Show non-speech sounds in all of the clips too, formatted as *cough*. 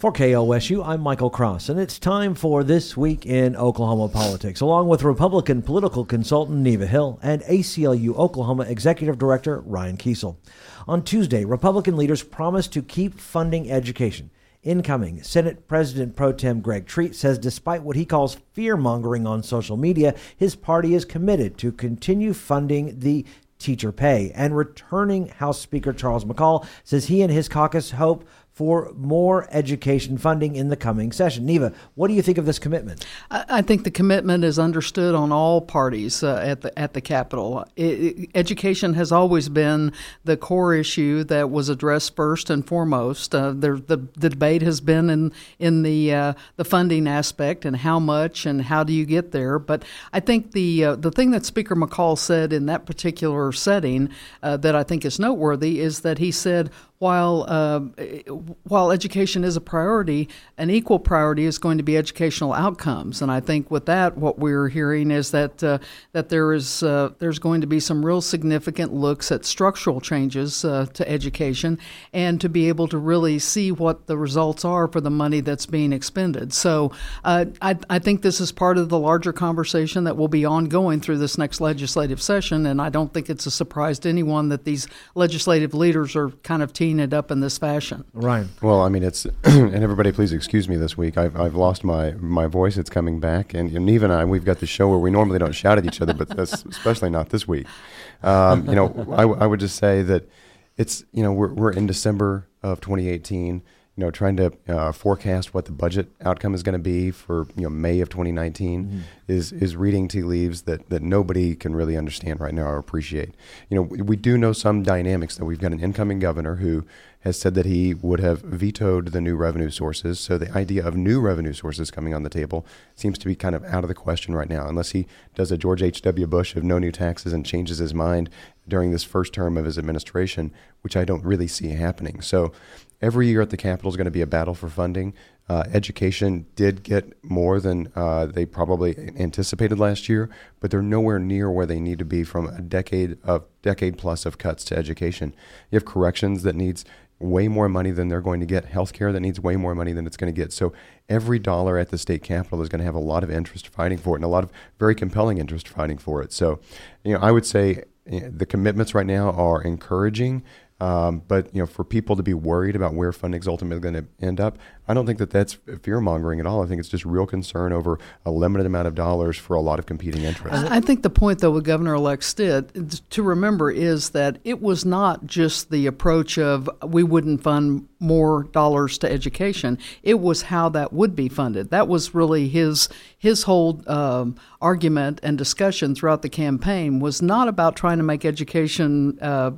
For KOSU, I'm Michael Cross, and it's time for This Week in Oklahoma Politics, along with Republican political consultant Neva Hill and ACLU Oklahoma Executive Director Ryan Kiesel. On Tuesday, Republican leaders promised to keep funding education. Incoming Senate President Pro Tem Greg Treat says despite what he calls fear mongering on social media, his party is committed to continue funding the teacher pay. And returning House Speaker Charles McCall says he and his caucus hope for more education funding in the coming session. Neva, what do you think of this commitment? I think the commitment is understood on all parties uh, at the at the Capitol. It, education has always been the core issue that was addressed first and foremost. Uh, there, the, the debate has been in in the uh, the funding aspect and how much and how do you get there. But I think the uh, the thing that Speaker McCall said in that particular setting uh, that I think is noteworthy is that he said while uh, while education is a priority, an equal priority is going to be educational outcomes. And I think with that, what we're hearing is that uh, that there is uh, there's going to be some real significant looks at structural changes uh, to education, and to be able to really see what the results are for the money that's being expended. So uh, I, I think this is part of the larger conversation that will be ongoing through this next legislative session. And I don't think it's a surprise to anyone that these legislative leaders are kind of teaming it up in this fashion. Ryan. Well, I mean, it's *clears throat* and everybody, please excuse me this week. I've, I've lost my my voice. It's coming back, and, and Neva and I, we've got the show where we normally don't shout at each other, but that's *laughs* especially not this week. Um, you know, I, I would just say that it's you know we're we're in December of 2018 you know, trying to uh, forecast what the budget outcome is going to be for you know May of 2019 mm-hmm. is is reading tea leaves that that nobody can really understand right now or appreciate. You know, we, we do know some dynamics that we've got an incoming governor who has said that he would have vetoed the new revenue sources. So the idea of new revenue sources coming on the table seems to be kind of out of the question right now, unless he does a George H.W. Bush of no new taxes and changes his mind during this first term of his administration, which I don't really see happening. So every year at the Capitol is going to be a battle for funding. Uh, education did get more than uh, they probably anticipated last year, but they're nowhere near where they need to be from a decade of decade plus of cuts to education. You have corrections that needs way more money than they're going to get, healthcare that needs way more money than it's going to get. So every dollar at the state capitol is going to have a lot of interest fighting for it and a lot of very compelling interest fighting for it. So, you know, I would say the commitments right now are encouraging. Um, but you know, for people to be worried about where funding is ultimately going to end up, I don't think that that's fear mongering at all. I think it's just real concern over a limited amount of dollars for a lot of competing interests. I think the point, though, with Governor elect Stitt to remember is that it was not just the approach of we wouldn't fund more dollars to education. It was how that would be funded. That was really his his whole um, argument and discussion throughout the campaign was not about trying to make education uh,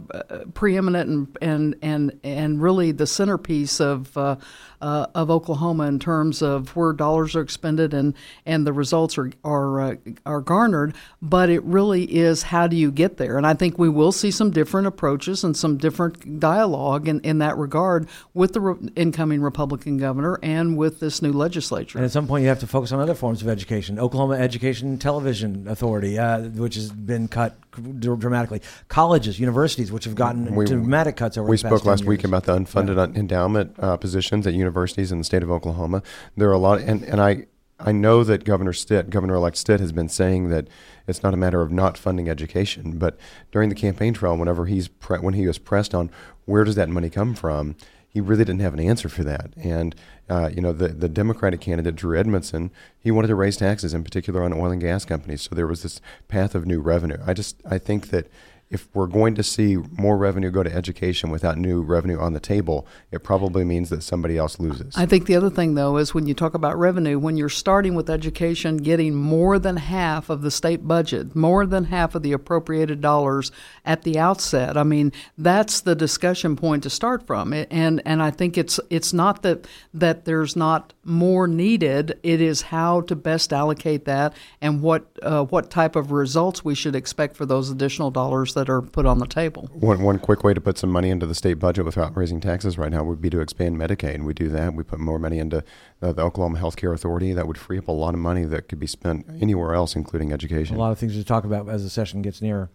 preeminent and and and and really the centerpiece of. Uh, uh, of Oklahoma in terms of where dollars are expended and, and the results are are uh, are garnered, but it really is how do you get there? And I think we will see some different approaches and some different dialogue in, in that regard with the re- incoming Republican governor and with this new legislature. And at some point, you have to focus on other forms of education. Oklahoma Education Television Authority, uh, which has been cut dramatically. Colleges, universities, which have gotten we, dramatic cuts over. We spoke last years. week about the unfunded yeah. endowment uh, positions at universities universities in the state of Oklahoma. There are a lot, and, and I I know that Governor Stitt, Governor-elect Stitt, has been saying that it's not a matter of not funding education. But during the campaign trail, whenever he's pre- when he was pressed on where does that money come from, he really didn't have an answer for that. And uh, you know, the the Democratic candidate Drew Edmondson, he wanted to raise taxes, in particular on oil and gas companies. So there was this path of new revenue. I just I think that if we're going to see more revenue go to education without new revenue on the table, it probably means that somebody else loses. I think the other thing, though, is when you talk about revenue, when you're starting with education getting more than half of the state budget, more than half of the appropriated dollars at the outset, I mean, that's the discussion point to start from. And and I think it's it's not that that there's not more needed. It is how to best allocate that and what uh, what type of results we should expect for those additional dollars that that are put on the table. One, one quick way to put some money into the state budget without raising taxes right now would be to expand Medicaid. And we do that. We put more money into uh, the Oklahoma Health Care Authority. That would free up a lot of money that could be spent anywhere else, including education. A lot of things to talk about as the session gets nearer.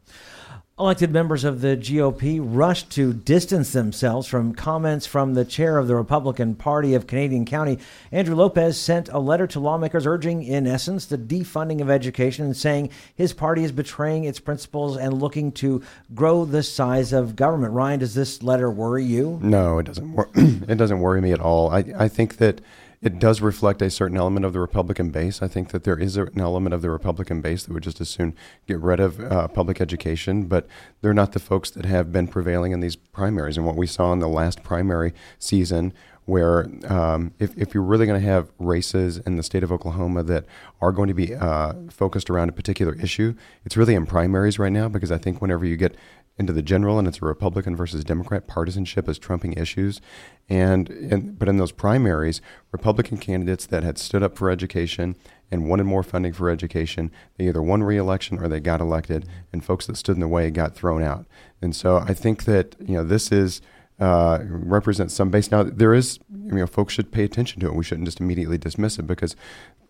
Elected members of the GOP rushed to distance themselves from comments from the chair of the Republican Party of Canadian County. Andrew Lopez sent a letter to lawmakers urging, in essence, the defunding of education and saying his party is betraying its principles and looking to grow the size of government. Ryan, does this letter worry you? No, it doesn't. Wor- *clears throat* it doesn't worry me at all. I, I think that it does reflect a certain element of the Republican base. I think that there is an element of the Republican base that would just as soon get rid of uh, public education, but they're not the folks that have been prevailing in these primaries. And what we saw in the last primary season, where um, if, if you're really going to have races in the state of Oklahoma that are going to be uh, focused around a particular issue, it's really in primaries right now because I think whenever you get into the general, and it's a Republican versus Democrat partisanship as trumping issues. And, and but in those primaries, Republican candidates that had stood up for education and wanted more funding for education, they either won re-election or they got elected, and folks that stood in the way got thrown out. And so I think that you know this is. Uh, represents some base. Now there is, you know, folks should pay attention to it. We shouldn't just immediately dismiss it because,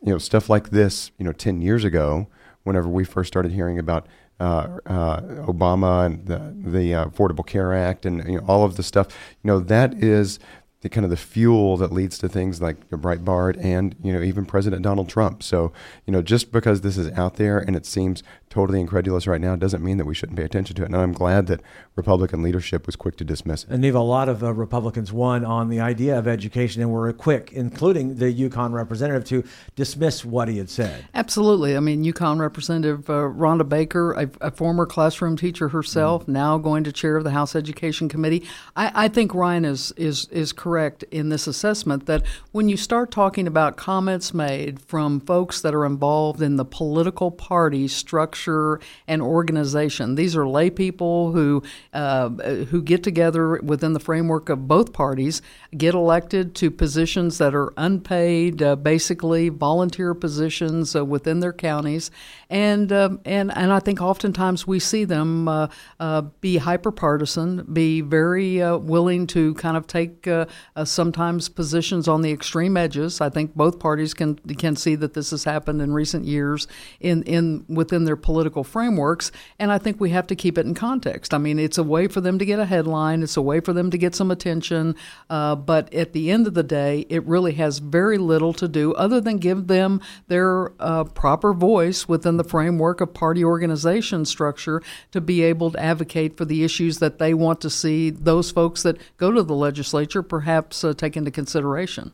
you know, stuff like this, you know, ten years ago, whenever we first started hearing about uh, uh, Obama and the, the uh, Affordable Care Act and you know, all of the stuff. You know that is the kind of the fuel that leads to things like Breitbart and you know even President Donald Trump. So you know just because this is out there and it seems totally incredulous right now doesn't mean that we shouldn't pay attention to it. And I'm glad that Republican leadership was quick to dismiss it. And Neva, a lot of uh, Republicans won on the idea of education and were quick, including the Yukon representative, to dismiss what he had said. Absolutely. I mean, Yukon Representative uh, Rhonda Baker, a, a, former classroom teacher herself, mm now going to chair of the House Education Committee. I, I think Ryan is, is, is correct in this assessment that when you start talking about comments made from folks that are involved in the political party structure, structure and organization. These are lay people who uh, who get together within the framework of both parties, get elected to positions that are unpaid, uh, basically volunteer positions uh, within their counties, and um, and and I think oftentimes we see them uh, uh, be hyper partisan, be very uh, willing to kind of take sometimes positions on the extreme edges. I think both parties can can see that this has happened in recent years in in within their political frameworks, and I think we have to keep it in context. I mean, it's a way for them to get a headline, it's a way for them to get some attention, uh, but at the end of the day, it really has very little to do other than give them their uh, proper voice within the framework of party organization structure to be able to advocate for the issues that they want to see those folks that go to the legislature perhaps uh, take into consideration.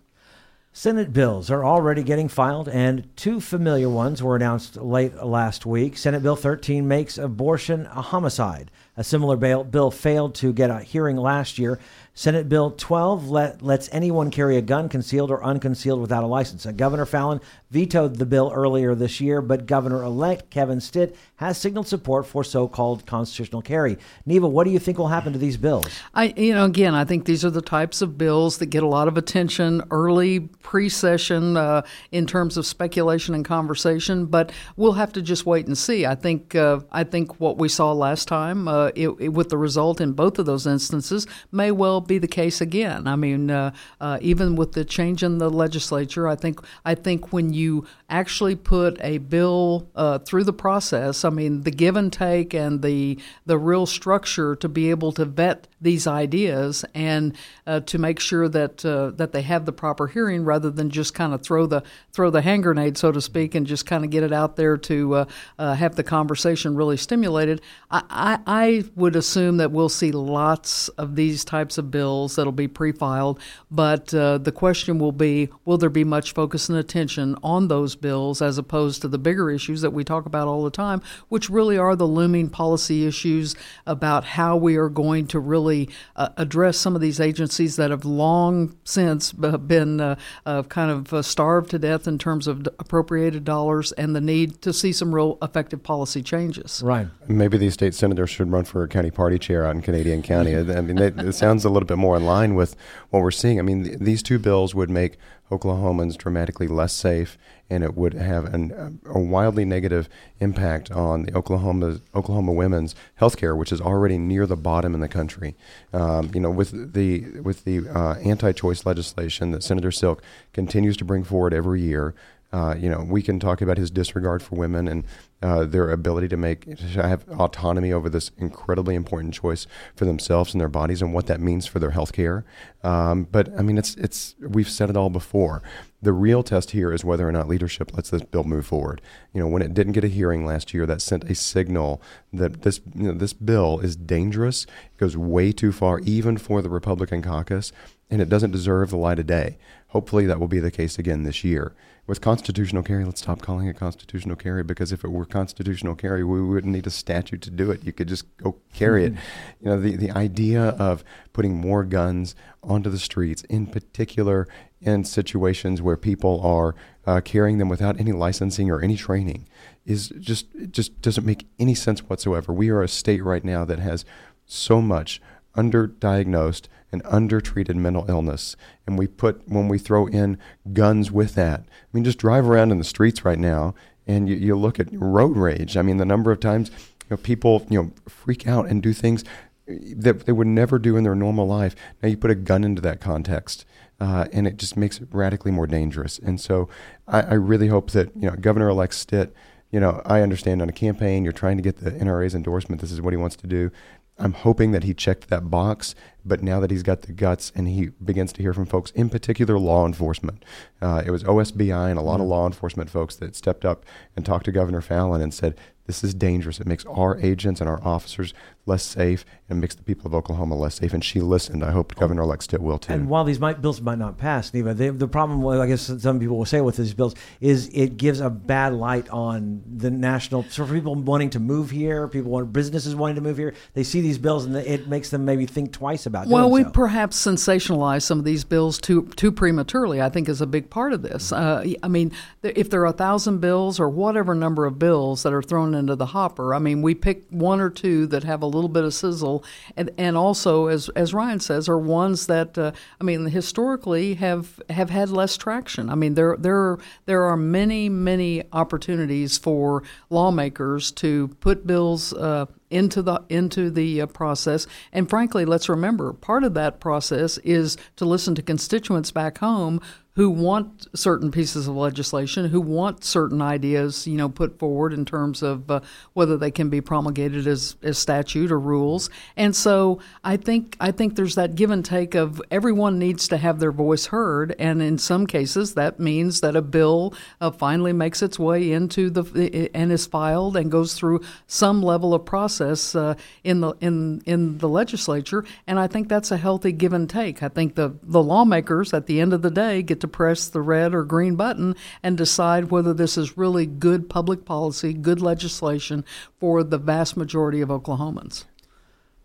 Senate bills are already getting filed, and two familiar ones were announced late last week. Senate Bill 13 makes abortion a homicide. A similar bill failed to get a hearing last year. Senate Bill 12 let, lets anyone carry a gun concealed or unconcealed without a license. Governor Fallin vetoed the bill earlier this year, but Governor elect Kevin Stitt has signaled support for so called constitutional carry. Neva, what do you think will happen to these bills? I, you know, again, I think these are the types of bills that get a lot of attention early pre session uh, in terms of speculation and conversation, but we'll have to just wait and see. I think, uh, I think what we saw last time, uh, it, it, with the result in both of those instances, may well be the case again. I mean, uh, uh, even with the change in the legislature, I think I think when you actually put a bill uh, through the process, I mean, the give and take and the the real structure to be able to vet these ideas and uh, to make sure that uh, that they have the proper hearing rather than just kind of throw the throw the hand grenade, so to speak, and just kind of get it out there to uh, have the conversation really stimulated. I, I, I would assume that we'll see lots of these types of bills that'll be pre-filed, but uh, the question will be: Will there be much focus and attention on those bills as opposed to the bigger issues that we talk about all the time, which really are the looming policy issues about how we are going to really really uh, address some of these agencies that have long since been uh, uh, kind of uh, starved to death in terms of appropriated dollars and the need to see some real effective policy changes. Right. Maybe these state senators should run for a county party chair out in Canadian County. I mean, they, it sounds a little bit more in line with what we're seeing. I mean, th- these two bills would make Oklahomans dramatically less safe, and it would have an, a wildly negative impact on the Oklahoma Oklahoma women's health care, which is already near the bottom in the country. Um, you know, with the with the uh, anti-choice legislation that Senator Silk continues to bring forward every year. Uh, you know, we can talk about his disregard for women and uh, their ability to make have autonomy over this incredibly important choice for themselves and their bodies and what that means for their health care. Um, but I mean, it's it's we've said it all before. The real test here is whether or not leadership lets this bill move forward. You know, when it didn't get a hearing last year, that sent a signal that this you know, this bill is dangerous. It goes way too far, even for the Republican caucus, and it doesn't deserve the light of day. Hopefully, that will be the case again this year with constitutional carry, let's stop calling it constitutional carry because if it were constitutional carry, we wouldn't need a statute to do it. You could just go carry it. You know, the, the idea of putting more guns onto the streets, in particular in situations where people are uh, carrying them without any licensing or any training, is just it just doesn't make any sense whatsoever. We are a state right now that has so much underdiagnosed and undertreated mental illness. And we put, when we throw in guns with that, I mean, just drive around in the streets right now and you, you look at road rage. I mean, the number of times you know, people, you know, freak out and do things that they would never do in their normal life. Now you put a gun into that context. Uh, and it just makes it radically more dangerous. And so, I, I really hope that you know Governor-elect Stitt. You know, I understand on a campaign you're trying to get the NRA's endorsement. This is what he wants to do. I'm hoping that he checked that box, but now that he's got the guts and he begins to hear from folks, in particular law enforcement, uh, it was OSBI and a lot mm-hmm. of law enforcement folks that stepped up and talked to Governor Fallin and said, this is dangerous. It makes our agents and our officers less safe and makes the people of Oklahoma less safe. And she listened. I hope Governor-elect Stitt will too. And while these might, bills might not pass, Neva, the, the problem, I guess some people will say with these bills, is it gives a bad light on the national. So for people wanting to move here, people want businesses wanting to move here, they see these bills and it makes them maybe think twice about. Well, we so. perhaps sensationalize some of these bills too too prematurely. I think is a big part of this. Uh, I mean, if there are a thousand bills or whatever number of bills that are thrown into the hopper, I mean, we pick one or two that have a little bit of sizzle, and and also as as Ryan says, are ones that uh, I mean historically have have had less traction. I mean, there there there are many many opportunities for lawmakers to put bills. Uh, into the into the uh, process. And frankly, let's remember, part of that process is to listen to constituents back home who want certain pieces of legislation, who want certain ideas, you know, put forward in terms of uh, whether they can be promulgated as, as statute or rules. And so I think I think there's that give and take of everyone needs to have their voice heard, and in some cases that means that a bill uh, finally makes its way into the and is filed and goes through some level of process uh, in the in in the legislature. And I think that's a healthy give and take. I think the the lawmakers at the end of the day get to press the red or green button and decide whether this is really good public policy, good legislation for the vast majority of Oklahomans.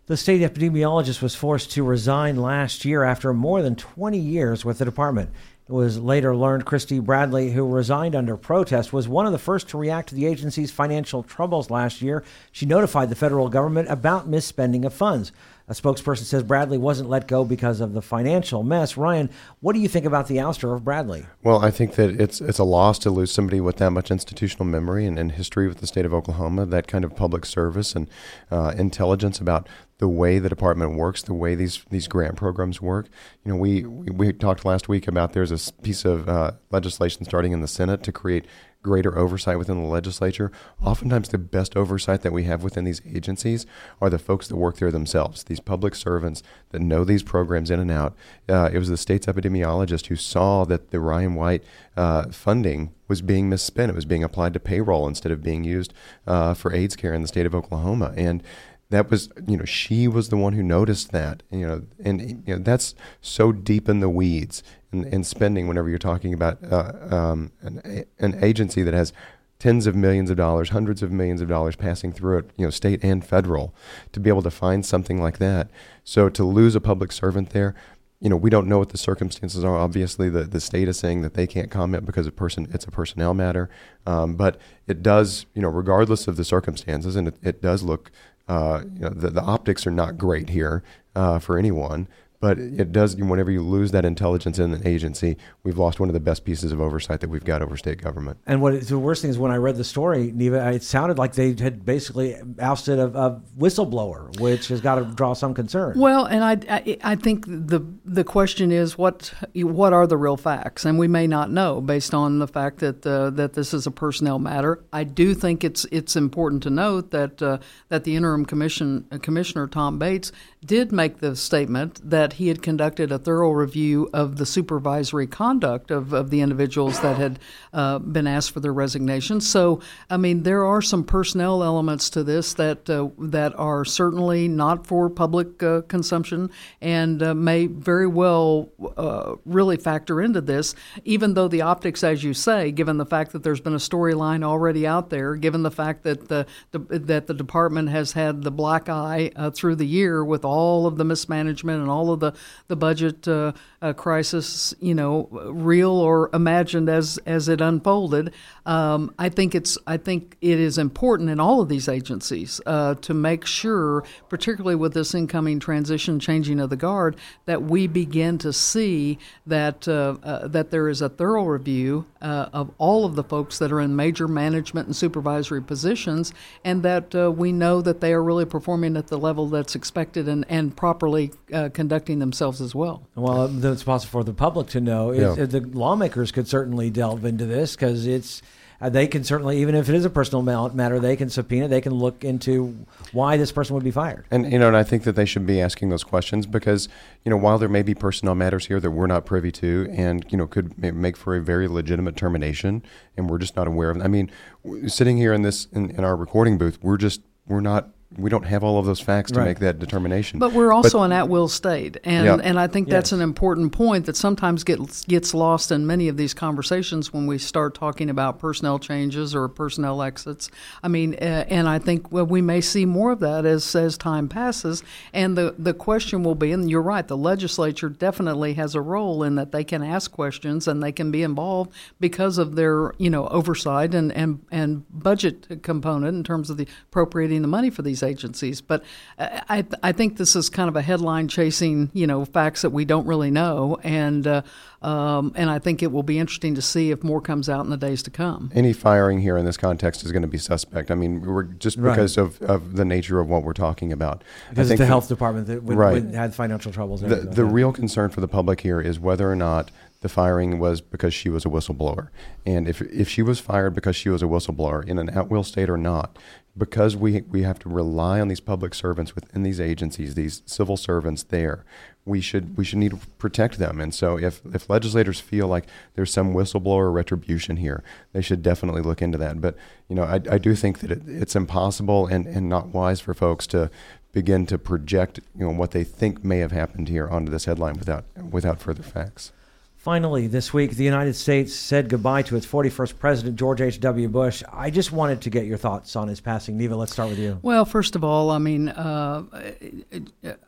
The state epidemiologist was forced to resign last year after more than 20 years with the department. It was later learned Kristy Bradley, who resigned under protest, was one of the first to react to the agency's financial troubles last year. She notified the federal government about misspending of funds. A spokesperson says Bradley wasn't let go because of the financial mess. Ryan, what do you think about the ouster of Bradley? Well, I think that it's it's a loss to lose somebody with that much institutional memory and, and history with the state of Oklahoma, that kind of public service and uh, intelligence about the way the department works, the way these these grant programs work. You know, we we, talked last week about there's a piece of uh, legislation starting in the Senate to create greater oversight within the legislature. Oftentimes, the best oversight that we have within these agencies are the folks that work there themselves, these public servants that know these programs in and out. Uh, it was the state's epidemiologist who saw that the Ryan White uh, funding was being misspent. It was being applied to payroll instead of being used uh, for AIDS care in the state of Oklahoma. And that was you know she was the one who noticed that you know and you know that's so deep in the weeds in, in spending whenever you're talking about uh, um, an, an agency that has tens of millions of dollars hundreds of millions of dollars passing through it you know state and federal to be able to find something like that so to lose a public servant there you know, we don't know what the circumstances are. Obviously, the, the state is saying that they can't comment because a person it's a personnel matter. Um, but it does, you know, regardless of the circumstances, and it, it does look uh, you know, the, the optics are not great here uh, for anyone. But it does. Whenever you lose that intelligence in an agency, we've lost one of the best pieces of oversight that we've got over state government. And what the worst thing is when I read the story, Neva, it sounded like they had basically ousted a, a whistleblower, which has got to draw some concern. Well, and I, I, I think the the question is what what are the real facts, and we may not know based on the fact that uh, that this is a personnel matter. I do think it's it's important to note that uh, that the interim commission uh, commissioner Tom Bates did make the statement that he had conducted a thorough review of the supervisory conduct of, of the individuals that had uh, been asked for their resignation. So, I mean, there are some personnel elements to this that uh, that are certainly not for public uh, consumption and uh, may very well uh, really factor into this, even though the optics, as you say, given the fact that there's been a storyline already out there, given the fact that the, the that the department has had the black eye uh, through the year with all of the mismanagement and all of the the budget uh, uh, crisis, you know, real or imagined as as it unfolded. Um, I think it's I think it is important in all of these agencies uh, to make sure, particularly with this incoming transition, changing of the guard, that we begin to see that uh, uh, that there is a thorough review uh, of all of the folks that are in major management and supervisory positions, and that we know that they are really performing at the level that's expected and, and properly conducting themselves as well. Well, it's possible for the public to know. Yeah. The lawmakers could certainly delve into this because it's uh, they can certainly, even if it is a personal matter, they can subpoena, they can look into why this person would be fired. And you know, and I think that they should be asking those questions because you know, while there may be personnel matters here that we're not privy to, and you know, could make for a very legitimate termination, and we're just not aware of. I mean, sitting here in this in, in our recording booth, we're just we're not we don't have all of those facts to right. make that determination. But we're also but, an at-will state, and yeah. and I think yes. that's an important point that sometimes gets gets lost in many of these conversations when we start talking about personnel changes or personnel exits. I mean, uh, and I think well, we may see more of that as as time passes. And the the question will be, and you're right, the legislature definitely has a role in that they can ask questions and they can be involved because of their you know oversight and and and budget component in terms of the appropriating the money for these these agencies. But I, I think this is kind of a headline chasing, you know, facts that we don't really know, and uh, um, and I think it will be interesting to see if more comes out in the days to come. Any firing here in this context is going to be suspect. I mean, we're just right. because of, of the nature of what we're talking about. Because it's the health department that would, right. would had financial troubles. The, the real concern for the public here is whether or not the firing was because she was a whistleblower. And if, if she was fired because she was a whistleblower in an at will state or not, because we we have to rely on these public servants within these agencies, these civil servants there, we should we should need to protect them. And so, if if legislators feel like there's some whistleblower retribution here, they should definitely look into that. But you know, I, I do think that it, it's impossible and, and not wise for folks to begin to project you know what they think may have happened here onto this headline without without further facts. Finally, this week, the United States said goodbye to its 41st president, George H.W. Bush. I just wanted to get your thoughts on his passing. Neva, let's start with you. Well, first of all, I mean, uh,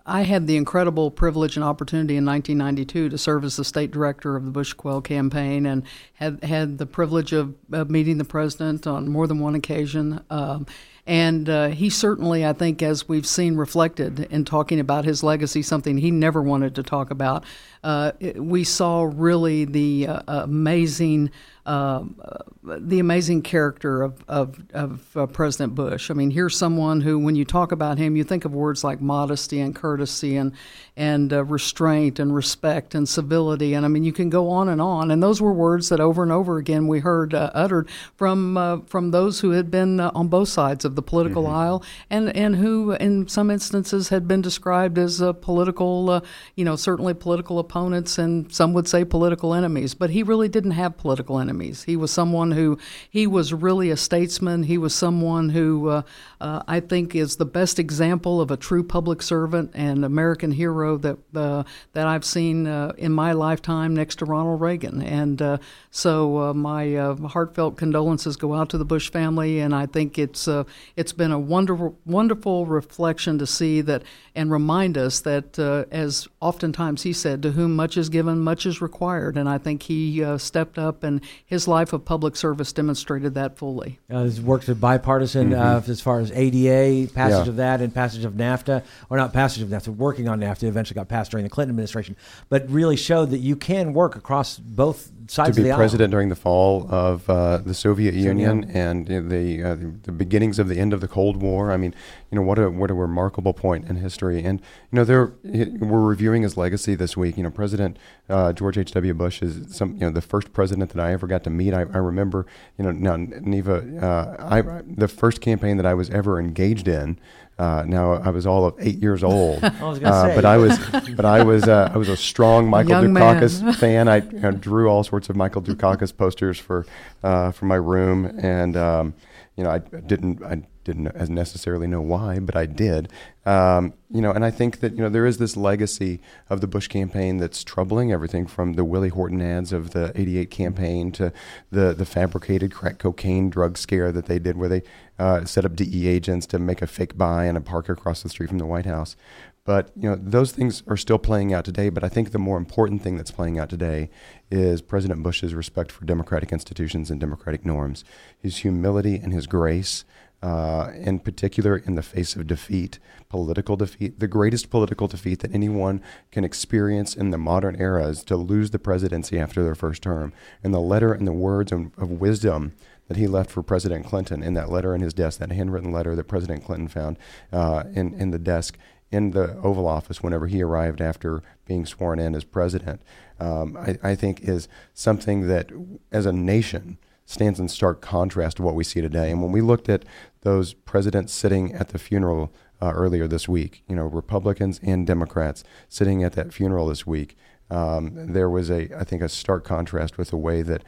I had the incredible privilege and opportunity in 1992 to serve as the state director of the Bush Quayle campaign and had, had the privilege of, of meeting the president on more than one occasion. Um, and uh, he certainly, I think, as we've seen reflected in talking about his legacy, something he never wanted to talk about. Uh, we saw really the uh, amazing um, uh, the amazing character of, of, of uh, President Bush. I mean, here's someone who, when you talk about him, you think of words like modesty and courtesy and, and uh, restraint and respect and civility. And I mean, you can go on and on. And those were words that over and over again we heard uh, uttered from, uh, from those who had been uh, on both sides of the political mm-hmm. aisle and, and who, in some instances, had been described as political, you know, certainly political opponents and some would say political enemies. But he really didn't have political enemies enemies. He was someone who he was really a statesman. He was someone who uh, uh, I think is the best example of a true public servant and American hero that uh, that I've seen uh, in my lifetime next to Ronald Reagan. And uh, so uh, my heartfelt condolences go out to the Bush family, and I think it's it's been a wonderful wonderful reflection to see that and remind us that as oftentimes he said, to whom much is given, much is required. And I think he stepped up and his life of public service demonstrated that fully. Uh, he's worked with bipartisan uh, as far as ADA passage Mm-hmm. Yeah. of that and passage of NAFTA, or not passage of NAFTA, working on NAFTA. Eventually got passed during the Clinton administration, but really showed that you can work across both sides to be president during the fall of uh, the Soviet Union Union. and you know, the uh, the beginnings of the end of the Cold War. I mean, you know, what a what a remarkable point in history. And you know, there we're reviewing his legacy this week. You know, President uh, George H. W. Bush is some you know the first president that I ever got to meet. I, I remember you know now Neva, uh, I the first campaign that I was ever engaged in. Uh, now I was all of eight years old, *laughs* I was uh, say. but I was, but I was, uh, I was a strong *laughs* Michael Young man. Dukakis *laughs* fan. I you know, drew all sorts of Michael Dukakis posters for uh, for my room, and um, you know, I didn't I didn't necessarily know why, but I did. Um, you know, and I think that you know there is this legacy of the Bush campaign that's troubling. Everything from the Willie Horton ads of the '88 campaign to the the fabricated crack cocaine drug scare that they did, where they uh, set up DE agents to make a fake buy in a park across the street from the White House. But you know those things are still playing out today. But I think the more important thing that's playing out today is President Bush's respect for democratic institutions and democratic norms, his humility and his grace, uh, in particular in the face of defeat, political defeat. The greatest political defeat that anyone can experience in the modern era is to lose the presidency after their first term. And the letter and the words of, of wisdom that he left for President Clinton in that letter in his desk, that handwritten letter that President Clinton found uh, in, in the desk in the Oval Office whenever he arrived after being sworn in as president, um, I, I think is something that, as a nation, stands in stark contrast to what we see today. And when we looked at those presidents sitting at the funeral uh, earlier this week, you know, Republicans and Democrats sitting at that funeral this week, um, there was a, I think, a stark contrast with the way that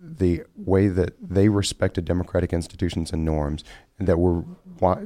the way that they respected democratic institutions and norms that were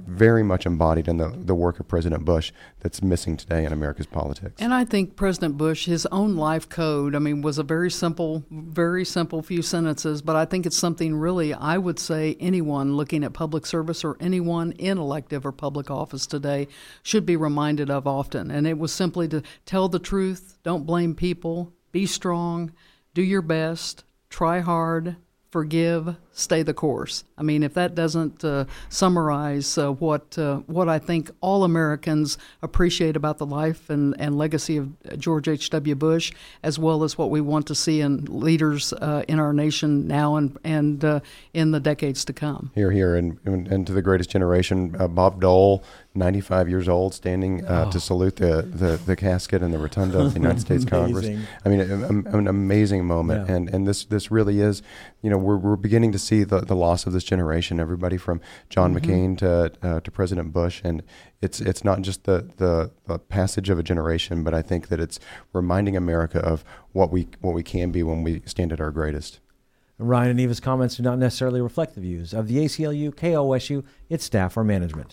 very much embodied in the, the work of President Bush that's missing today in America's politics. And I think President Bush, his own life code, I mean, was a very simple, very simple few sentences, but I think it's something really, I would say, anyone looking at public service or anyone in elective or public office today should be reminded of often. And it was simply to tell the truth, don't blame people, be strong, do your best, try hard, forgive, stay the course. I mean, if that doesn't uh, summarize uh, what uh, what I think all Americans appreciate about the life and, and legacy of George H. W. Bush, as well as what we want to see in leaders uh, in our nation now and and uh, in the decades to come. Here, here, and, and, to the greatest generation, uh, Bob Dole, 95 years old, standing uh, to salute the, the, the casket in the rotunda of the United *laughs* States Congress. I mean, a- a- an amazing moment, Yeah. and and this this really is, you know, we're we're beginning to see the, the loss of this generation. Everybody from John McCain to uh, to President Bush, and it's it's not just the, the the passage of a generation, but I think that it's reminding America of what we what we can be when we stand at our greatest. Ryan and Eva's comments do not necessarily reflect the views of the ACLU, KOSU, its staff, or management.